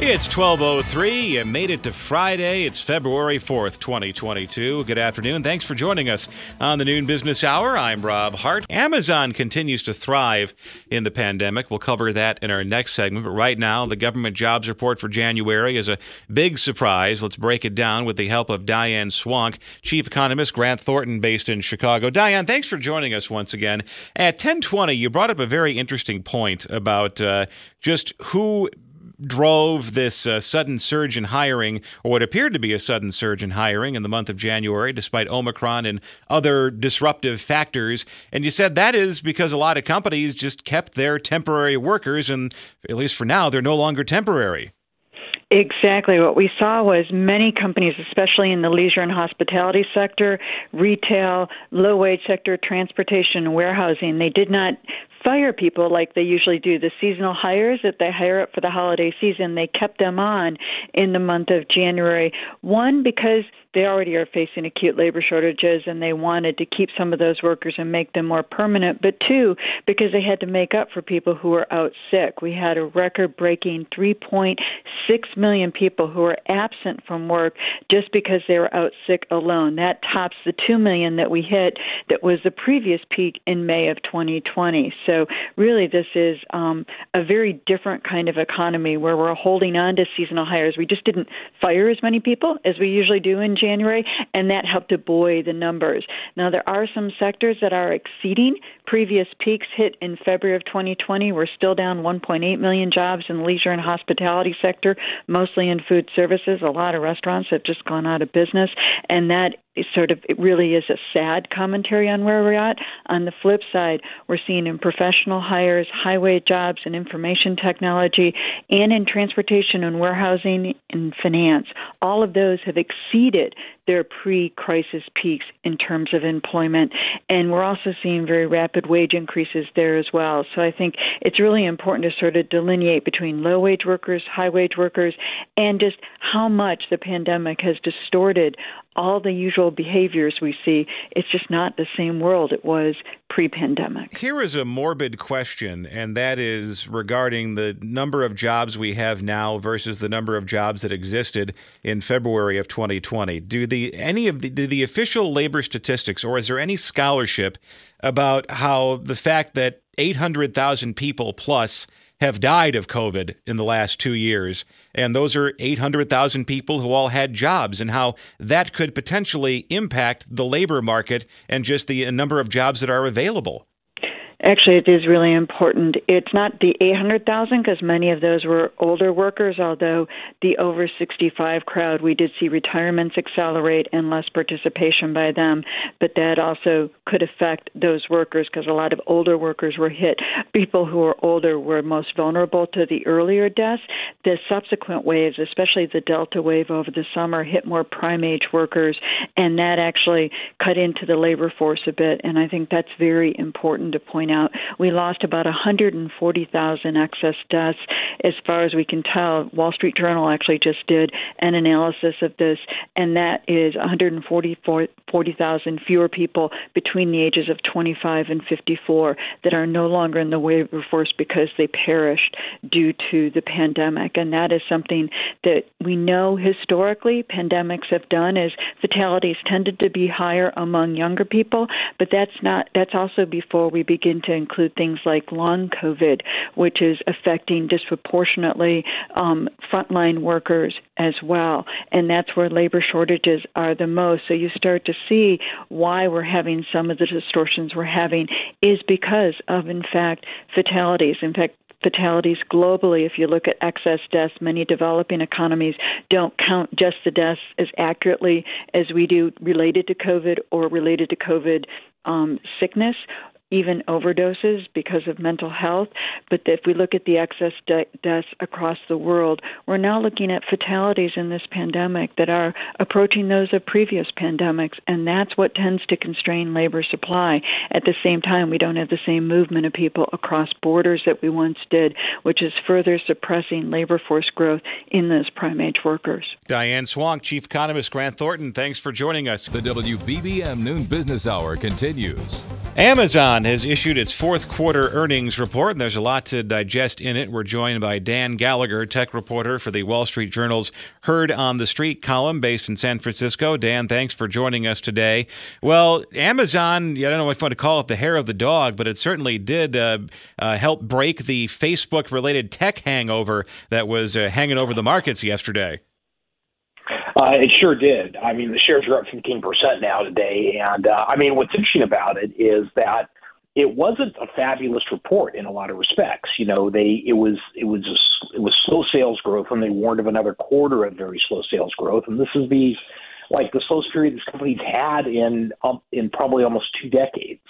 It's 1203. You made it to Friday. It's February 4th, 2022. Good afternoon. Thanks for joining us on the Noon Business Hour. I'm Rob Hart. Amazon continues to thrive in the pandemic. We'll cover that in our next segment. But right now, the government jobs report for January is a big surprise. Let's break it down with the help of Diane Swonk, chief economist, Grant Thornton, based in Chicago. Diane, thanks for joining us once again. At 1020, you brought up a very interesting point about uh, just who drove this uh, sudden surge in hiring, or what appeared to be a sudden surge in hiring in the month of January, despite Omicron and other disruptive factors. And you said that is because a lot of companies just kept their temporary workers, and at least for now, they're no longer temporary. Exactly. What we saw was many companies, especially in the leisure and hospitality sector, retail, low wage sector, transportation, and warehousing, they did not fire people like they usually do. The seasonal hires that they hire up for the holiday season, they kept them on in the month of January. One, because they already are facing acute labor shortages and they wanted to keep some of those workers and make them more permanent. But two, because they had to make up for people who were out sick. We had a record breaking 3.6 million people who were absent from work just because they were out sick alone. That tops the 2 million that we hit that was the previous peak in May of 2020. So really, this is um, a very different kind of economy where we're holding on to seasonal hires. We just didn't fire as many people as we usually do in January, and that helped to buoy the numbers. Now, there are some sectors that are exceeding previous peaks hit in February of 2020. We're still down 1.8 million jobs in the leisure and hospitality sector, mostly in food services. A lot of restaurants have just gone out of business, and that sort of it really is a sad commentary on where we're at. On the flip side, we're seeing in professional hires, highway jobs, and information technology, and in transportation and warehousing and finance. All of those have exceeded their pre crisis peaks in terms of employment. And we're also seeing very rapid wage increases there as well. So I think it's really important to sort of delineate between low wage workers, high wage workers, and just how much the pandemic has distorted all the usual behaviors we see. It's just not the same world it was pre pandemic. Here is a morbid question, and that is regarding the number of jobs we have now versus the number of jobs that existed in February of 2020. Do the any of the, the official labor statistics, or is there any scholarship about how the fact that 800,000 people plus have died of COVID in the last two years. And those are 800,000 people who all had jobs, and how that could potentially impact the labor market and just the uh, number of jobs that are available. Actually, it is really important. It's not the 800,000 because many of those were older workers, although the over 65 crowd, we did see retirements accelerate and less participation by them. But that also could affect those workers because a lot of older workers were hit. People who are older were most vulnerable to the earlier deaths. The subsequent waves, especially the Delta wave over the summer, hit more prime age workers, and that actually cut into the labor force a bit. And I think that's very important to point point out, we lost about 140,000 excess deaths. As far as we can tell, Wall Street Journal actually just did an analysis of this, and that is 140,000 fewer people between the ages of 25 and 54 that are no longer in the labor force because they perished due to the pandemic. And that is something that we know historically pandemics have done is fatalities tended to be higher among younger people, but that's not that's also before we begin to include things like long COVID, which is affecting disproportionately um, frontline workers as well. And that's where labor shortages are the most. So you start to see why we're having some of the distortions we're having is because of, in fact, fatalities. In fact, fatalities globally. If you look at excess deaths, many developing economies don't count just the deaths as accurately as we do related to COVID or related to COVID um, sickness even overdoses because of mental health. But if we look at the excess de- deaths across the world, we're now looking at fatalities in this pandemic that are approaching those of previous pandemics, and that's what tends to constrain labor supply. At the same time, we don't have the same movement of people across borders that we once did, which is further suppressing labor force growth in those prime age workers. Diane Swonk, Chief Economist Grant Thornton, thanks for joining us. The WBBM Noon Business Hour continues. Amazon has issued its fourth quarter earnings report, and there's a lot to digest in it. We're joined by Dan Gallagher, tech reporter for the Wall Street Journal's Heard on the Street column based in San Francisco. Dan, thanks for joining us today. Well, Amazon, I don't know if I want to call it the hair of the dog, but it certainly did uh, uh, help break the Facebook related tech hangover that was uh, hanging over the markets yesterday. Uh, it sure did. I mean, the shares are up 15% now today. And uh, I mean, what's interesting about it is that it wasn't a fabulous report in a lot of respects. You know, they it was it was a, it was slow sales growth, and they warned of another quarter of very slow sales growth. And this is the like the slowest period this company's had in um, in probably almost two decades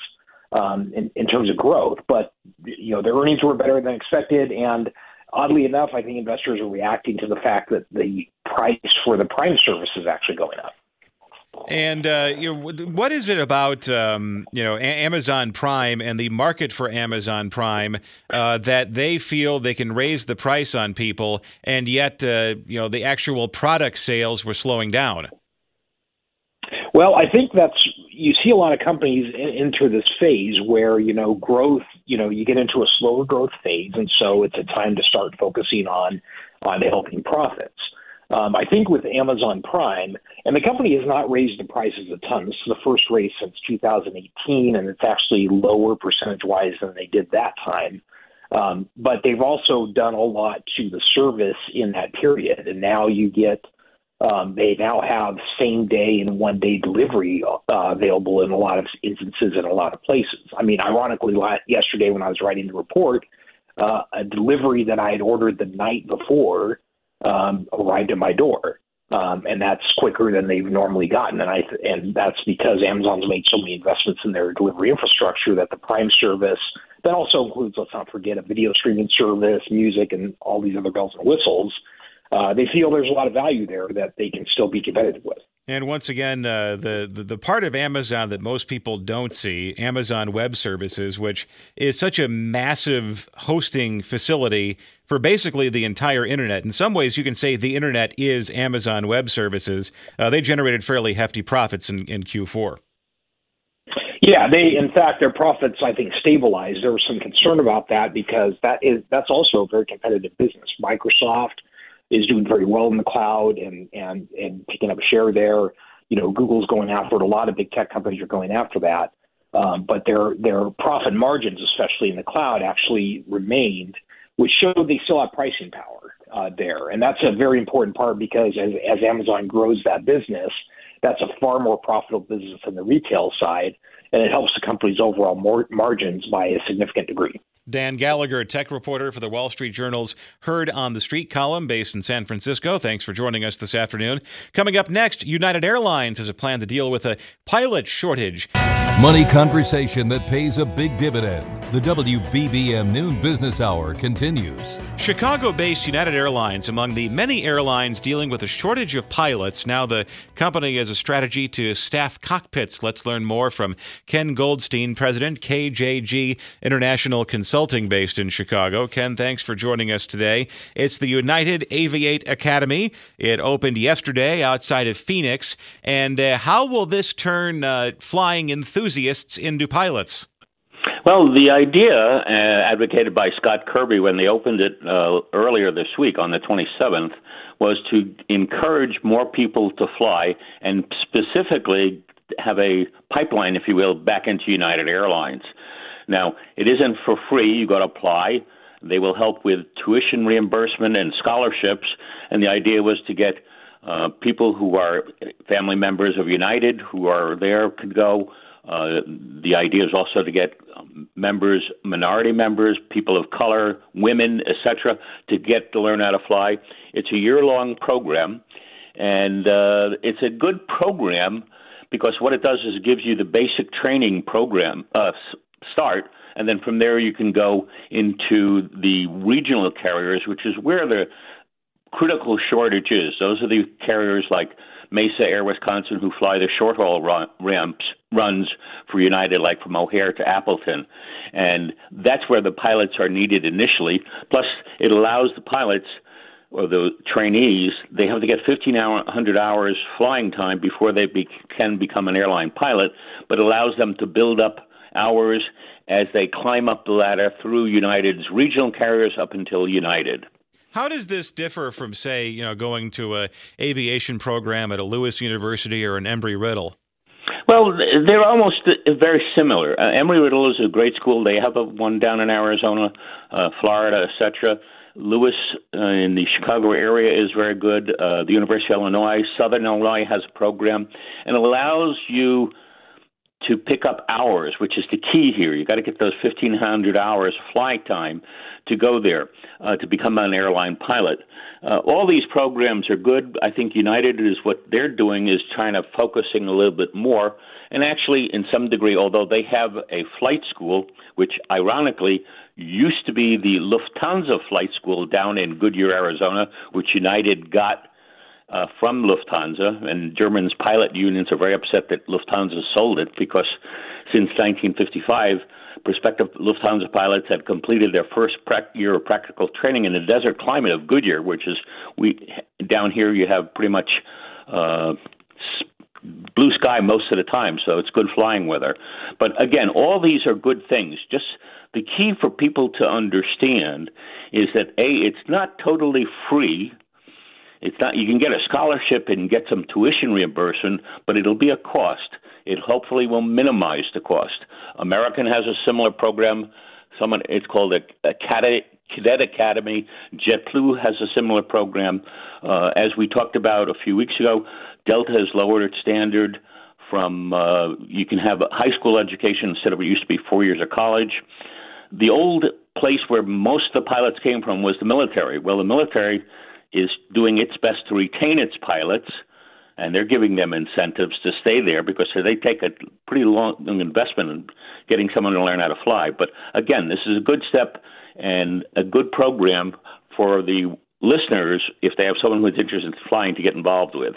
um, in, in terms of growth. But you know, their earnings were better than expected, and oddly enough, I think investors are reacting to the fact that the price for the Prime service is actually going up. And uh, you know, what is it about um, you know Amazon Prime and the market for Amazon Prime uh, that they feel they can raise the price on people, and yet uh, you know the actual product sales were slowing down? Well, I think that's you see a lot of companies enter this phase where you know growth, you know, you get into a slower growth phase, and so it's a time to start focusing on on helping profits. Um, I think with Amazon Prime, and the company has not raised the prices a ton. This is the first raise since 2018, and it's actually lower percentage wise than they did that time. Um, but they've also done a lot to the service in that period, and now you get um, they now have same day and one day delivery uh, available in a lot of instances in a lot of places. I mean, ironically, yesterday when I was writing the report, uh, a delivery that I had ordered the night before um, arrived at my door. Um, and that's quicker than they've normally gotten, and I th- and that's because Amazon's made so many investments in their delivery infrastructure that the Prime service that also includes, let's not forget, a video streaming service, music, and all these other bells and whistles uh, they feel there's a lot of value there that they can still be competitive with. And once again, uh, the, the, the part of Amazon that most people don't see, Amazon Web Services, which is such a massive hosting facility for basically the entire internet. In some ways, you can say the internet is Amazon Web Services. Uh, they generated fairly hefty profits in, in Q4. Yeah, they in fact their profits I think stabilized. There was some concern about that because that is that's also a very competitive business. Microsoft is doing very well in the cloud and and and picking up a share there. You know, Google's going after it. A lot of big tech companies are going after that. Um, but their their profit margins, especially in the cloud, actually remained, which showed they still have pricing power uh, there, and that's a very important part because as as Amazon grows that business, that's a far more profitable business than the retail side, and it helps the company's overall mar- margins by a significant degree. Dan Gallagher, tech reporter for the Wall Street Journal's Heard on the Street column based in San Francisco. Thanks for joining us this afternoon. Coming up next, United Airlines has a plan to deal with a pilot shortage. Money conversation that pays a big dividend. The WBBM Noon Business Hour continues. Chicago based United Airlines, among the many airlines dealing with a shortage of pilots. Now, the company has a strategy to staff cockpits. Let's learn more from Ken Goldstein, President, KJG International Consulting, based in Chicago. Ken, thanks for joining us today. It's the United Aviate Academy. It opened yesterday outside of Phoenix. And uh, how will this turn uh, flying enthusiasts into pilots? Well, the idea uh, advocated by Scott Kirby when they opened it uh, earlier this week on the 27th was to encourage more people to fly and specifically have a pipeline, if you will, back into United Airlines. Now, it isn't for free. You've got to apply. They will help with tuition reimbursement and scholarships. And the idea was to get uh, people who are family members of United who are there could go. Uh, the idea is also to get members, minority members, people of color, women, etc., to get to learn how to fly. It's a year-long program, and uh, it's a good program because what it does is it gives you the basic training program uh, start, and then from there you can go into the regional carriers, which is where the critical shortage is. Those are the carriers like Mesa Air Wisconsin who fly the short haul ramps runs for United, like from O'Hare to Appleton, and that's where the pilots are needed initially. Plus, it allows the pilots or the trainees they have to get 1500 hours flying time before they be, can become an airline pilot, but allows them to build up hours as they climb up the ladder through United's regional carriers up until United. How does this differ from, say, you know, going to a aviation program at a Lewis University or an Embry-Riddle? Well, they're almost very similar. Uh, Embry-Riddle is a great school. They have a, one down in Arizona, uh, Florida, etc. Lewis uh, in the Chicago area is very good. Uh, the University of Illinois, Southern Illinois has a program, and allows you to pick up hours, which is the key here. You got to get those 1,500 hours flight time to go there uh, to become an airline pilot. Uh, all these programs are good. I think United is what they're doing is trying to focusing a little bit more. And actually, in some degree, although they have a flight school, which ironically used to be the Lufthansa flight school down in Goodyear, Arizona, which United got uh, from Lufthansa, and Germany's pilot unions are very upset that Lufthansa sold it because since 1955, prospective Lufthansa pilots had completed their first year of practical training in the desert climate of Goodyear, which is we down here you have pretty much uh, blue sky most of the time, so it's good flying weather. But again, all these are good things. Just the key for people to understand is that a it's not totally free it's not you can get a scholarship and get some tuition reimbursement, but it'll be a cost. It hopefully will minimize the cost. American has a similar program. Someone it's called a, a cadet, cadet Academy. JetBlue has a similar program. Uh, as we talked about a few weeks ago, Delta has lowered its standard from uh, you can have a high school education instead of it used to be four years of college. The old place where most of the pilots came from was the military. Well, the military is doing its best to retain its pilots, and they're giving them incentives to stay there because they take a pretty long investment in getting someone to learn how to fly. But again, this is a good step and a good program for the listeners if they have someone who's interested in flying to get involved with.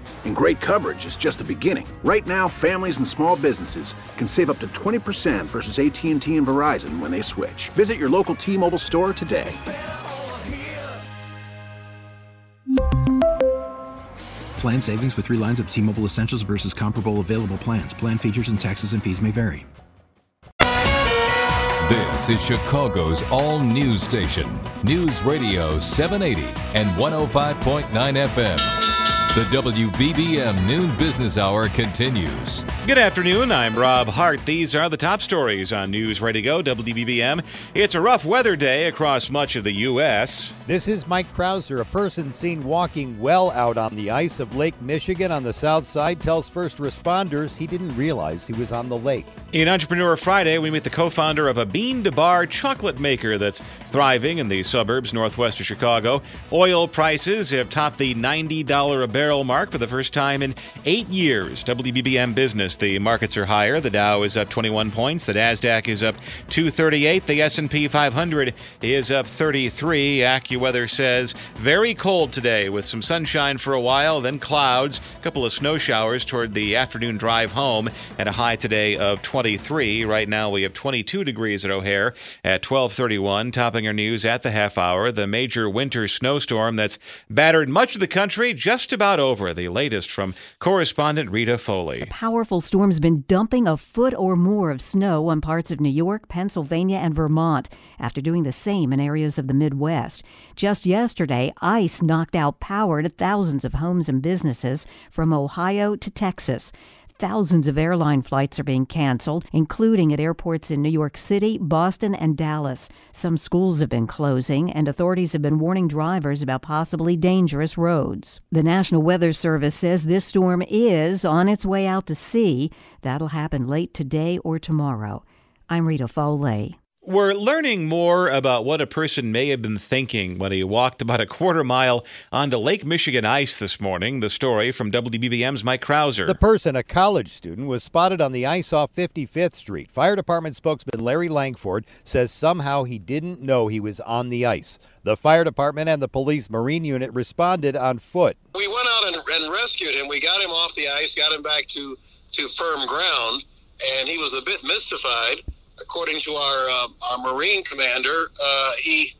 And great coverage is just the beginning. Right now, families and small businesses can save up to 20% versus AT&T and Verizon when they switch. Visit your local T-Mobile store today. Plan savings with 3 lines of T-Mobile Essentials versus comparable available plans. Plan features and taxes and fees may vary. This is Chicago's all news station. News Radio 780 and 105.9 FM. The WBBM Noon Business Hour continues. Good afternoon. I'm Rob Hart. These are the top stories on News Ready Go, WBBM. It's a rough weather day across much of the U.S. This is Mike Krauser. A person seen walking well out on the ice of Lake Michigan on the south side tells first responders he didn't realize he was on the lake. In Entrepreneur Friday, we meet the co founder of a bean to bar chocolate maker that's thriving in the suburbs northwest of Chicago. Oil prices have topped the $90 a barrel mark for the first time in eight years. WBBM Business, the markets are higher. The Dow is up 21 points. The Nasdaq is up 238. The S&P 500 is up 33. AccuWeather says very cold today with some sunshine for a while, then clouds, a couple of snow showers toward the afternoon drive home, and a high today of 23. Right now we have 22 degrees at O'Hare at 12:31. Topping our news at the half hour, the major winter snowstorm that's battered much of the country just about over. The latest from correspondent Rita Foley. The powerful storm's been dumping a foot or more of snow on parts of New York, Pennsylvania, and Vermont after doing the same in areas of the Midwest. Just yesterday, ice knocked out power to thousands of homes and businesses from Ohio to Texas. Thousands of airline flights are being canceled, including at airports in New York City, Boston, and Dallas. Some schools have been closing, and authorities have been warning drivers about possibly dangerous roads. The National Weather Service says this storm is on its way out to sea. That'll happen late today or tomorrow. I'm Rita Foley. We're learning more about what a person may have been thinking when he walked about a quarter mile onto Lake Michigan ice this morning. The story from WBBM's Mike Krauser. The person, a college student, was spotted on the ice off 55th Street. Fire Department spokesman Larry Langford says somehow he didn't know he was on the ice. The fire department and the police marine unit responded on foot. We went out and, and rescued him. We got him off the ice, got him back to, to firm ground, and he was a bit mystified according to our uh, our Marine commander, uh, he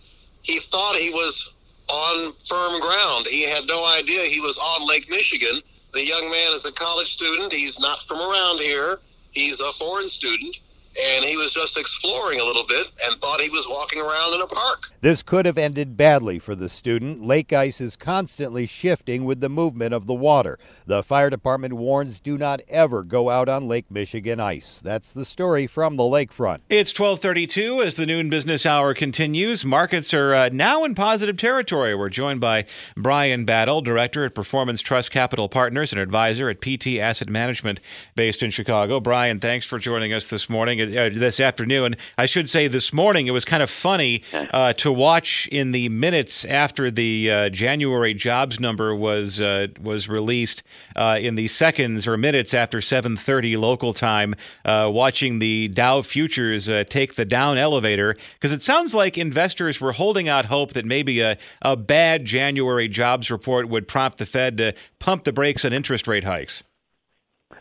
he thought he was on firm ground. He had no idea he was on Lake Michigan. The young man is a college student. He's not from around here. He's a foreign student and he was just exploring a little bit and thought he was walking around in a park. This could have ended badly for the student. Lake ice is constantly shifting with the movement of the water. The fire department warns do not ever go out on Lake Michigan ice. That's the story from the lakefront. It's 12:32 as the noon business hour continues. Markets are uh, now in positive territory. We're joined by Brian Battle, director at Performance Trust Capital Partners and advisor at PT Asset Management based in Chicago. Brian, thanks for joining us this morning uh, this afternoon. I should say this morning it was kind of funny uh, to watch in the minutes after the uh, January jobs number was uh, was released uh, in the seconds or minutes after 7:30 local time, uh, watching the Dow futures take the down elevator because it sounds like investors were holding out hope that maybe a, a bad January jobs report would prompt the Fed to pump the brakes on interest rate hikes.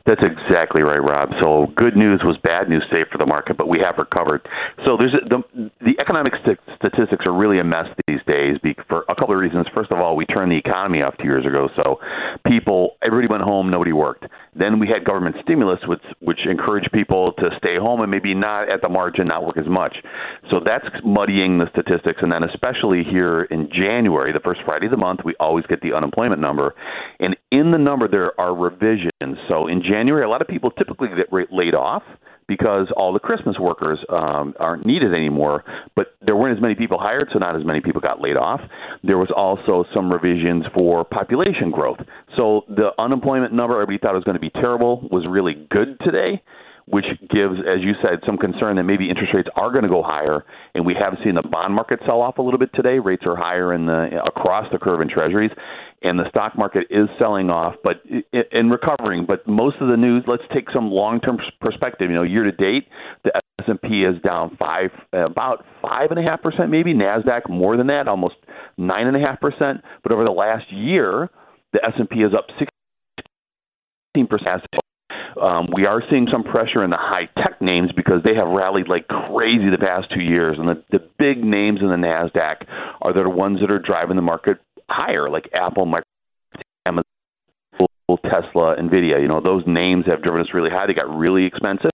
That's exactly right, Rob. So good news was bad news today for the market, but we have recovered. So there's a, the the economic st- statistics are really a mess these days for a couple of reasons. First of all, we turned the economy off two years ago, so people everybody went home, nobody worked. Then we had government stimulus, which which encouraged people to stay home and maybe not at the margin not work as much. So that's muddying the statistics. And then especially here in January, the first Friday of the month, we always get the unemployment number, and in the number there are revisions. So in January, a lot of people typically get laid off because all the Christmas workers um, aren't needed anymore. But there weren't as many people hired, so not as many people got laid off. There was also some revisions for population growth. So the unemployment number everybody thought was going to be terrible was really good today which gives, as you said, some concern that maybe interest rates are going to go higher. And we have seen the bond market sell off a little bit today. Rates are higher in the across the curve in Treasuries, and the stock market is selling off, but in recovering. But most of the news, let's take some long-term perspective. You know, year to date, the S&P is down five, about five and a half percent, maybe Nasdaq more than that, almost nine and a half percent. But over the last year, the S&P is up sixteen percent um, we are seeing some pressure in the high tech names because they have rallied like crazy the past two years, and the, the big names in the Nasdaq are the ones that are driving the market higher, like Apple, Microsoft. Tesla, Nvidia, you know, those names have driven us really high. They got really expensive.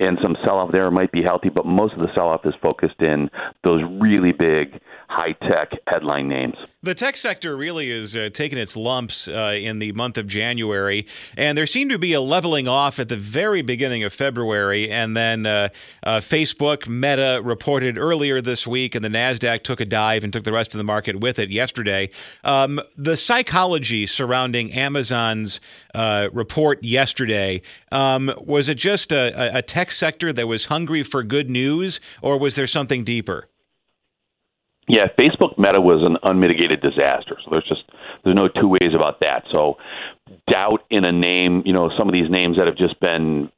and some sell off there might be healthy, but most of the sell off is focused in those really big high tech headline names. The tech sector really is uh, taking its lumps uh, in the month of January, and there seemed to be a leveling off at the very beginning of February. And then uh, uh, Facebook, Meta reported earlier this week, and the NASDAQ took a dive and took the rest of the market with it yesterday. Um, the psychology surrounding Uh, report yesterday um, was it just a, a tech sector that was hungry for good news, or was there something deeper? Yeah, Facebook Meta was an unmitigated disaster. So there's just there's no two ways about that. So doubt in a name, you know, some of these names that have just been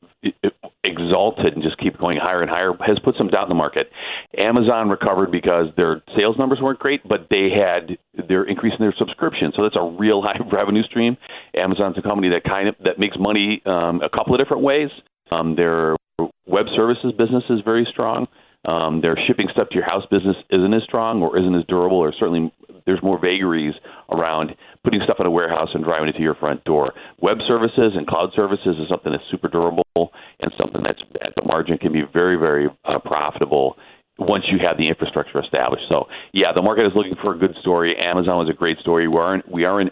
exalted and just keep going higher and higher has put some doubt in the market. Amazon recovered because their sales numbers weren't great, but they had they're increasing their subscription, so that's a real high revenue stream. Amazon's a company that kind of that makes money um, a couple of different ways. Um, their web services business is very strong um, their shipping stuff to your house business isn't as strong or isn't as durable, or certainly there's more vagaries around putting stuff in a warehouse and driving it to your front door. Web services and cloud services is something that's super durable and something that's at the margin can be very, very uh, profitable once you have the infrastructure established. So, yeah, the market is looking for a good story. Amazon was a great story. We are in, we are in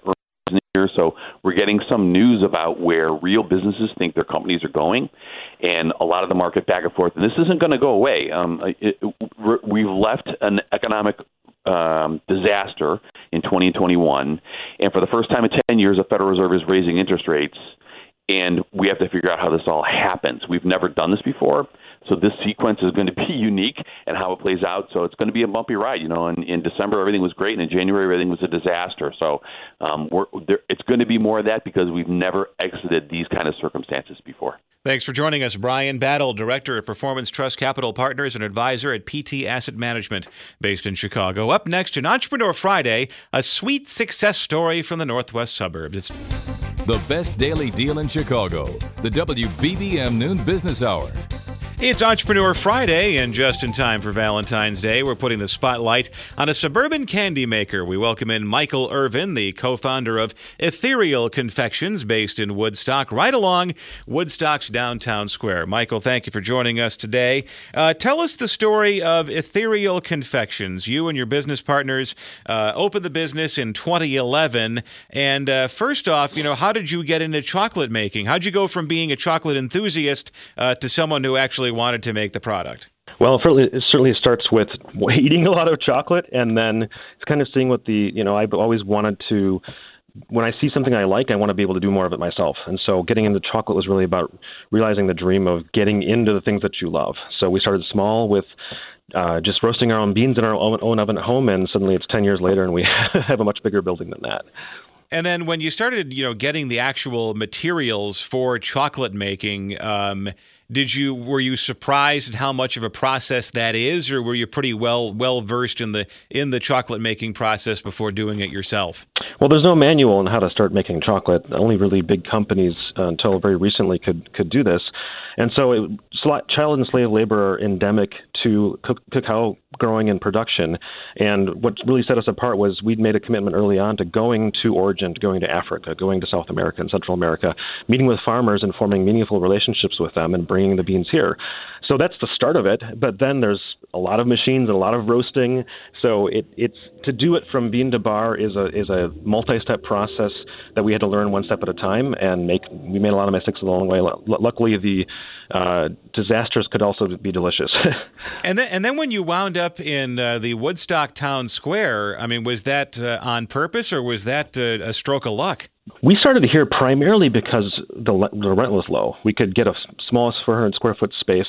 here, so we're getting some news about where real businesses think their companies are going and a lot of the market back and forth. And this isn't going to go away. Um, it, we've left an economic um, disaster in 2021, and for the first time in 10 years, the Federal Reserve is raising interest rates, and we have to figure out how this all happens. We've never done this before. So this sequence is going to be unique and how it plays out. So it's going to be a bumpy ride. You know, in, in December everything was great, and in January everything was a disaster. So um, we're, there, it's going to be more of that because we've never exited these kind of circumstances before. Thanks for joining us, Brian Battle, Director of Performance Trust Capital Partners and advisor at PT Asset Management, based in Chicago. Up next, in Entrepreneur Friday, a sweet success story from the Northwest suburbs. It's the best daily deal in Chicago, the WBBM Noon Business Hour. It's Entrepreneur Friday, and just in time for Valentine's Day, we're putting the spotlight on a suburban candy maker. We welcome in Michael Irvin, the co founder of Ethereal Confections, based in Woodstock, right along Woodstock's downtown square. Michael, thank you for joining us today. Uh, tell us the story of Ethereal Confections. You and your business partners uh, opened the business in 2011. And uh, first off, you know, how did you get into chocolate making? How'd you go from being a chocolate enthusiast uh, to someone who actually actually wanted to make the product? Well, certainly, it certainly starts with eating a lot of chocolate, and then it's kind of seeing what the you know I've always wanted to. When I see something I like, I want to be able to do more of it myself. And so, getting into chocolate was really about realizing the dream of getting into the things that you love. So we started small with uh, just roasting our own beans in our own, own oven at home, and suddenly it's ten years later, and we have a much bigger building than that. And then when you started, you know, getting the actual materials for chocolate making, um, did you were you surprised at how much of a process that is, or were you pretty well well versed in the in the chocolate making process before doing it yourself? Well, there's no manual on how to start making chocolate. Only really big companies uh, until very recently could could do this, and so it, child and slave labor are endemic to cacao growing and production. And what really set us apart was we'd made a commitment early on to going to origin, to going to Africa, going to South America and Central America, meeting with farmers and forming meaningful relationships with them and bringing the beans here. So that's the start of it. But then there's a lot of machines and a lot of roasting. So it, it's to do it from bean to bar is a is a multi-step process that we had to learn one step at a time and make. We made a lot of mistakes along the way. L- luckily, the uh, disasters could also be delicious. and then and then when you wound up in uh, the Woodstock Town Square, I mean, was that uh, on purpose or was that uh, a stroke of luck? We started here primarily because the, the rent was low. We could get a small 400 square foot space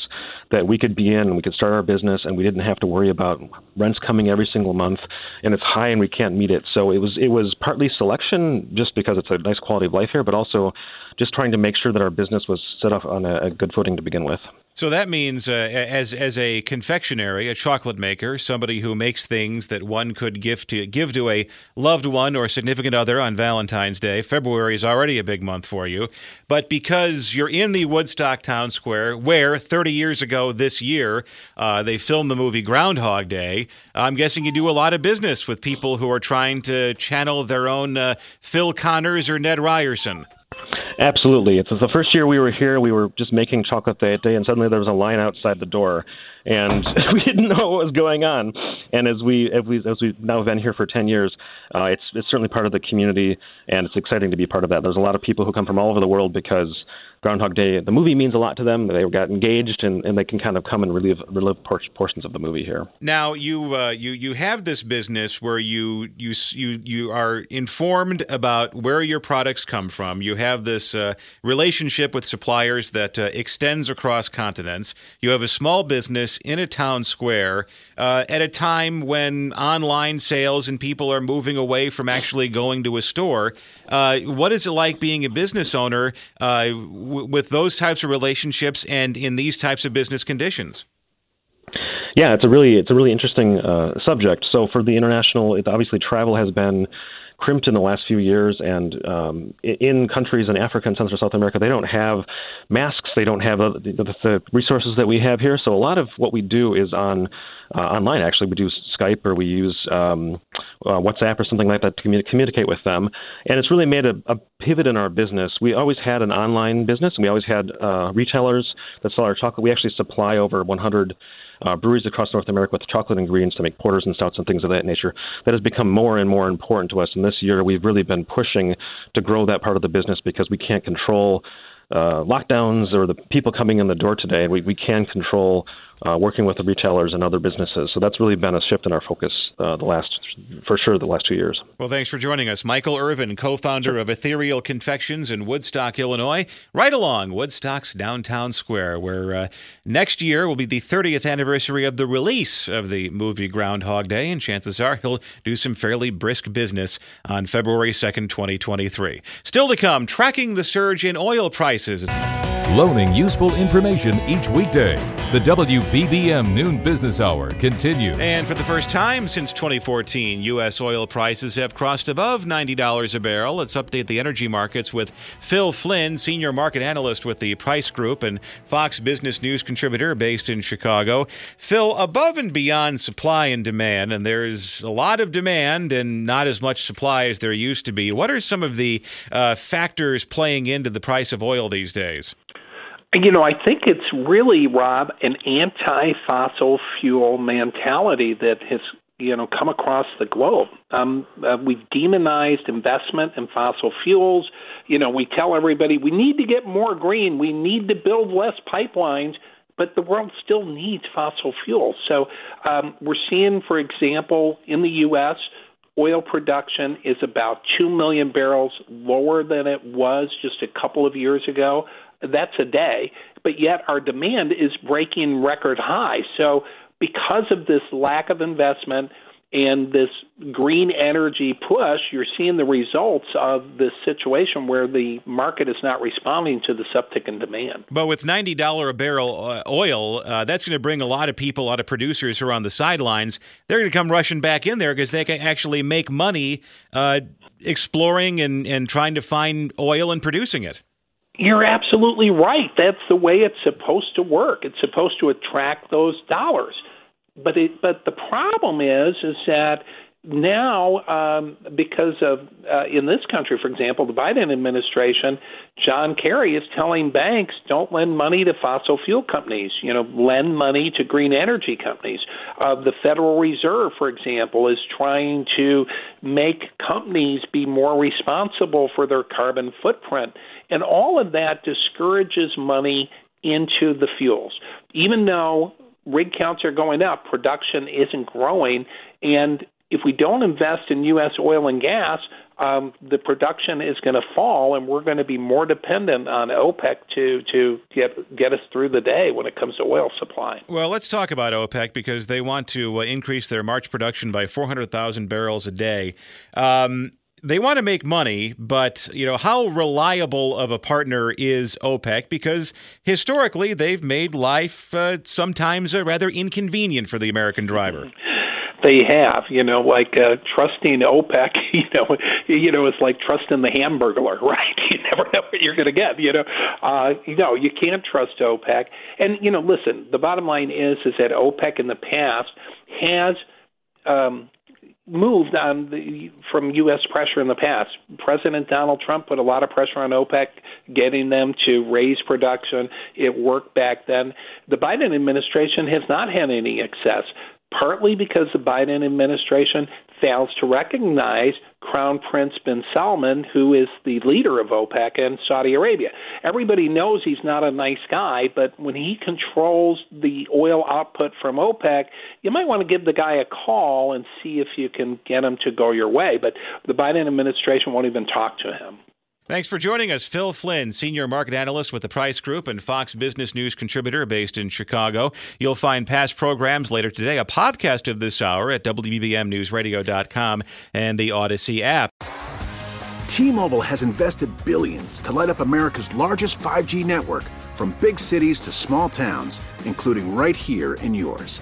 that we could be in, and we could start our business, and we didn't have to worry about rents coming every single month, and it's high and we can't meet it. So it was it was partly selection, just because it's a nice quality of life here, but also just trying to make sure that our business was set up on a, a good footing to begin with. So that means, uh, as as a confectionery, a chocolate maker, somebody who makes things that one could give to give to a loved one or significant other on Valentine's Day. February is already a big month for you, but because you're in the Woodstock Town Square, where 30 years ago this year uh, they filmed the movie Groundhog Day, I'm guessing you do a lot of business with people who are trying to channel their own uh, Phil Connors or Ned Ryerson. Absolutely. It's the first year we were here. We were just making chocolate that day, and suddenly there was a line outside the door, and we didn't know what was going on. And as we as we as we've now been here for ten years, uh, it's it's certainly part of the community, and it's exciting to be part of that. There's a lot of people who come from all over the world because Groundhog Day, the movie means a lot to them. They got engaged, and, and they can kind of come and relive relive por- portions of the movie here. Now you uh, you you have this business where you you you you are informed about where your products come from. You have this uh, relationship with suppliers that uh, extends across continents. You have a small business in a town square uh, at a time when online sales and people are moving away from actually going to a store. Uh, what is it like being a business owner? Uh, with those types of relationships and in these types of business conditions? Yeah, it's a really it's a really interesting uh, subject. So for the international, it, obviously travel has been crimped in the last few years, and um, in countries in Africa and Central South America, they don't have masks, they don't have uh, the, the, resources that we have here. So a lot of what we do is on uh, online. Actually, we do Skype or we use um, uh, WhatsApp or something like that to communi- communicate with them, and it's really made a, a, pivot in our business. We always had an online business, and we always had uh, retailers that sell our chocolate. We actually supply over 100 uh, breweries across North America with chocolate ingredients to make porters and stouts and things of that nature. That has become more and more important to us. And this year, we've really been pushing to grow that part of the business because we can't control uh, lockdowns or the people coming in the door today. We, we can control uh, working with the retailers and other businesses. So that's really been a shift in our focus uh, the last, for sure, the last two years. Well, thanks for joining us, Michael Irvin, co-founder of Ethereal Confections in Woodstock, Illinois, right along Woodstock's downtown square, where uh, next year will be the 30th anniversary of the release of the movie Groundhog Day, and chances are he'll do some fairly brisk business on February 2nd, 2023. Still to come, tracking the surge in oil prices. Loaning useful information each weekday. The WBBM Noon Business Hour continues. And for the first time since 2014, U.S. oil prices have crossed above $90 a barrel. Let's update the energy markets with Phil Flynn, senior market analyst with the Price Group and Fox Business News contributor based in Chicago. Phil, above and beyond supply and demand, and there's a lot of demand and not as much supply as there used to be, what are some of the uh, factors playing into the price of oil these days? You know, I think it's really, Rob, an anti fossil fuel mentality that has you know come across the globe. Um, uh, we've demonized investment in fossil fuels. You know, we tell everybody we need to get more green. We need to build less pipelines, but the world still needs fossil fuels. So um, we're seeing, for example, in the U.S. Oil production is about 2 million barrels lower than it was just a couple of years ago that's a day, but yet our demand is breaking record high. So, because of this lack of investment and this green energy push, you're seeing the results of this situation where the market is not responding to this uptick in demand. But with $90 a barrel uh, oil, uh, that's going to bring a lot of people, a lot of producers who are on the sidelines. They're going to come rushing back in there because they can actually make money uh, exploring and, and trying to find oil and producing it. You're absolutely right. That's the way it's supposed to work. It's supposed to attract those dollars. But it, but the problem is is that now um, because of uh, in this country, for example, the Biden administration, John Kerry is telling banks don't lend money to fossil fuel companies. You know, lend money to green energy companies. Uh, the Federal Reserve, for example, is trying to make companies be more responsible for their carbon footprint. And all of that discourages money into the fuels. Even though rig counts are going up, production isn't growing. And if we don't invest in U.S. oil and gas, um, the production is going to fall, and we're going to be more dependent on OPEC to to get get us through the day when it comes to oil supply. Well, let's talk about OPEC because they want to uh, increase their March production by 400,000 barrels a day. Um, they want to make money, but you know how reliable of a partner is OPEC? Because historically, they've made life uh, sometimes uh, rather inconvenient for the American driver. They have, you know, like uh, trusting OPEC. You know, you know, it's like trusting the Hamburglar, right? You never know what you're going to get. You know, uh, you know, you can't trust OPEC. And you know, listen, the bottom line is is that OPEC in the past has um, moved on the, from U.S. pressure in the past. President Donald Trump put a lot of pressure on OPEC, getting them to raise production. It worked back then. The Biden administration has not had any excess partly because the Biden administration fails to recognize Crown Prince bin Salman, who is the leader of OPEC and Saudi Arabia. Everybody knows he's not a nice guy, but when he controls the oil output from OPEC, you might want to give the guy a call and see if you can get him to go your way. But the Biden administration won't even talk to him. Thanks for joining us, Phil Flynn, Senior Market Analyst with the Price Group and Fox Business News contributor based in Chicago. You'll find past programs later today, a podcast of this hour at WBBMNewsRadio.com and the Audacy app. T-Mobile has invested billions to light up America's largest 5G network from big cities to small towns, including right here in yours.